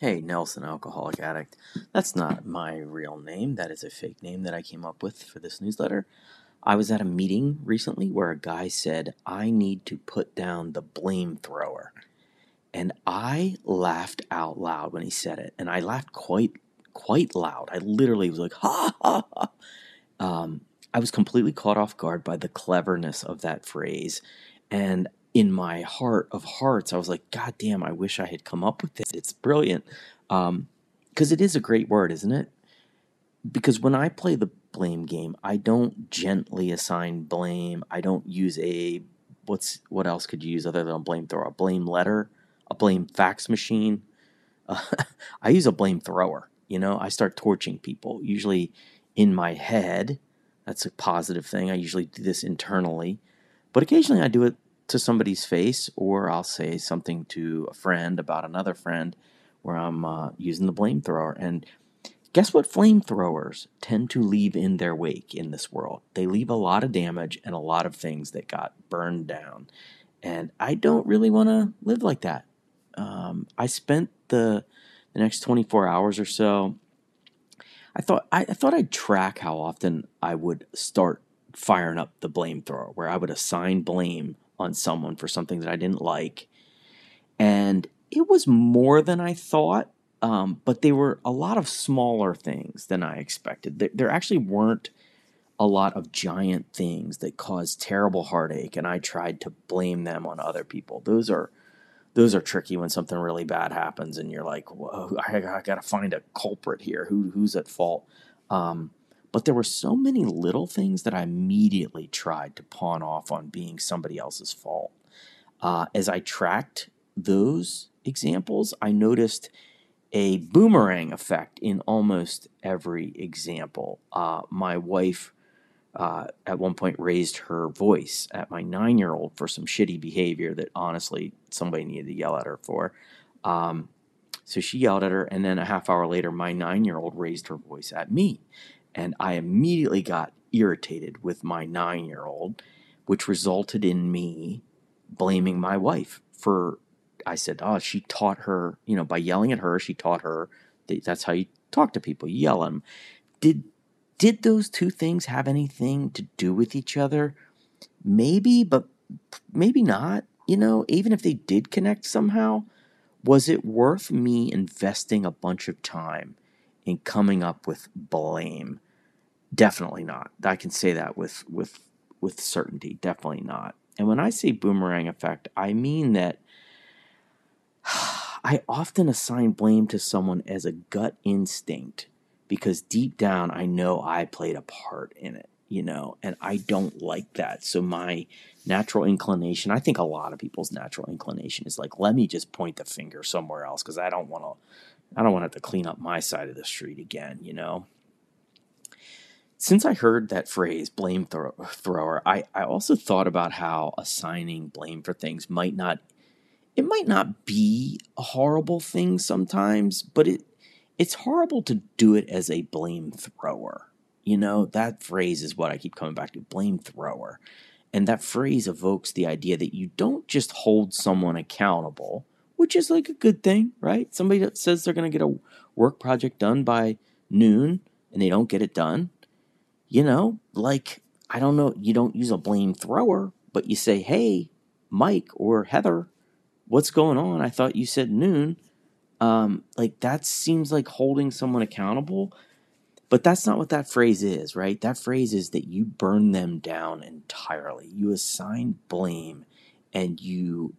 Hey, Nelson, alcoholic addict. That's not my real name. That is a fake name that I came up with for this newsletter. I was at a meeting recently where a guy said, I need to put down the blame thrower. And I laughed out loud when he said it. And I laughed quite, quite loud. I literally was like, ha ha ha. Um, I was completely caught off guard by the cleverness of that phrase. And in my heart of hearts, I was like, God damn, I wish I had come up with this. It's brilliant. Because um, it is a great word, isn't it? Because when I play the blame game, I don't gently assign blame. I don't use a what's what else could you use other than a blame thrower? A blame letter, a blame fax machine. Uh, I use a blame thrower. You know, I start torching people, usually in my head. That's a positive thing. I usually do this internally, but occasionally I do it to somebody's face, or I'll say something to a friend about another friend where I'm uh, using the blame thrower. And guess what flamethrowers tend to leave in their wake in this world? They leave a lot of damage and a lot of things that got burned down. And I don't really want to live like that. Um, I spent the the next 24 hours or so. I thought I, I thought I'd track how often I would start firing up the blame thrower, where I would assign blame on someone for something that I didn't like. And it was more than I thought, um, but they were a lot of smaller things than I expected. There, there actually weren't a lot of giant things that caused terrible heartache, and I tried to blame them on other people. Those are those are tricky when something really bad happens, and you're like, "Whoa, I, I got to find a culprit here. Who who's at fault?" Um, but there were so many little things that I immediately tried to pawn off on being somebody else's fault. Uh, as I tracked those examples, I noticed a boomerang effect in almost every example. Uh, my wife uh, at one point raised her voice at my nine year old for some shitty behavior that honestly somebody needed to yell at her for. Um, so she yelled at her, and then a half hour later, my nine year old raised her voice at me. And I immediately got irritated with my nine year old, which resulted in me blaming my wife for. I said, Oh, she taught her, you know, by yelling at her, she taught her that that's how you talk to people, you yell at them. Did, did those two things have anything to do with each other? Maybe, but maybe not. You know, even if they did connect somehow, was it worth me investing a bunch of time in coming up with blame Definitely not. I can say that with with with certainty. Definitely not. And when I say boomerang effect, I mean that I often assign blame to someone as a gut instinct because deep down I know I played a part in it, you know, and I don't like that. So my natural inclination, I think a lot of people's natural inclination is like, let me just point the finger somewhere else because I don't want to I don't want to have to clean up my side of the street again, you know. Since I heard that phrase, blame throw- thrower, I, I also thought about how assigning blame for things might not it might not be a horrible thing sometimes, but it it's horrible to do it as a blame thrower. You know, that phrase is what I keep coming back to, blame thrower. And that phrase evokes the idea that you don't just hold someone accountable, which is like a good thing, right? Somebody that says they're going to get a work project done by noon and they don't get it done you know, like, I don't know, you don't use a blame thrower, but you say, hey, Mike or Heather, what's going on? I thought you said noon. Um, like, that seems like holding someone accountable. But that's not what that phrase is, right? That phrase is that you burn them down entirely. You assign blame and you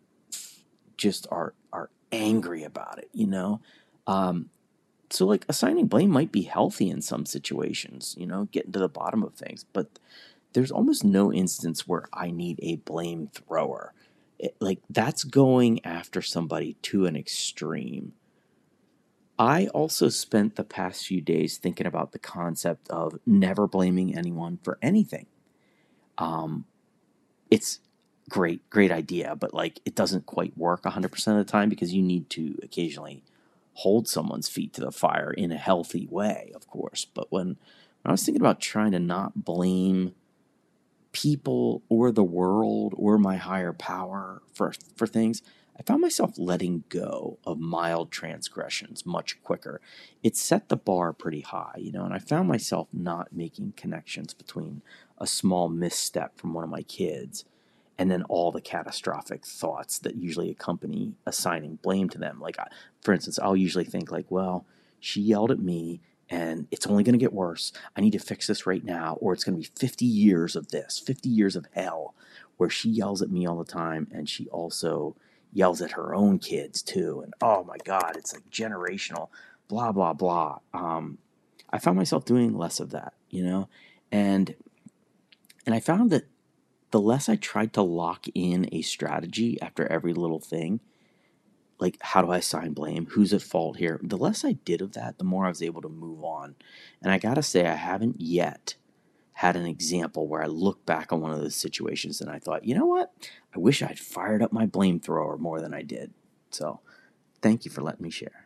just are are angry about it, you know? Um, so like assigning blame might be healthy in some situations, you know, getting to the bottom of things, but there's almost no instance where I need a blame thrower. It, like that's going after somebody to an extreme. I also spent the past few days thinking about the concept of never blaming anyone for anything. Um, it's great, great idea, but like it doesn't quite work 100% of the time because you need to occasionally hold someone's feet to the fire in a healthy way, of course. But when, when I was thinking about trying to not blame people or the world or my higher power for for things, I found myself letting go of mild transgressions much quicker. It set the bar pretty high, you know, and I found myself not making connections between a small misstep from one of my kids and then all the catastrophic thoughts that usually accompany assigning blame to them. Like, for instance, I'll usually think, like, well, she yelled at me and it's only going to get worse. I need to fix this right now, or it's going to be 50 years of this, 50 years of hell, where she yells at me all the time and she also yells at her own kids too. And oh my God, it's like generational, blah, blah, blah. Um, I found myself doing less of that, you know? And and I found that the less I tried to lock in a strategy after every little thing, like how do I assign blame? Who's at fault here? The less I did of that, the more I was able to move on. And I gotta say, I haven't yet had an example where I look back on one of those situations and I thought, you know what? I wish I'd fired up my blame thrower more than I did. So thank you for letting me share.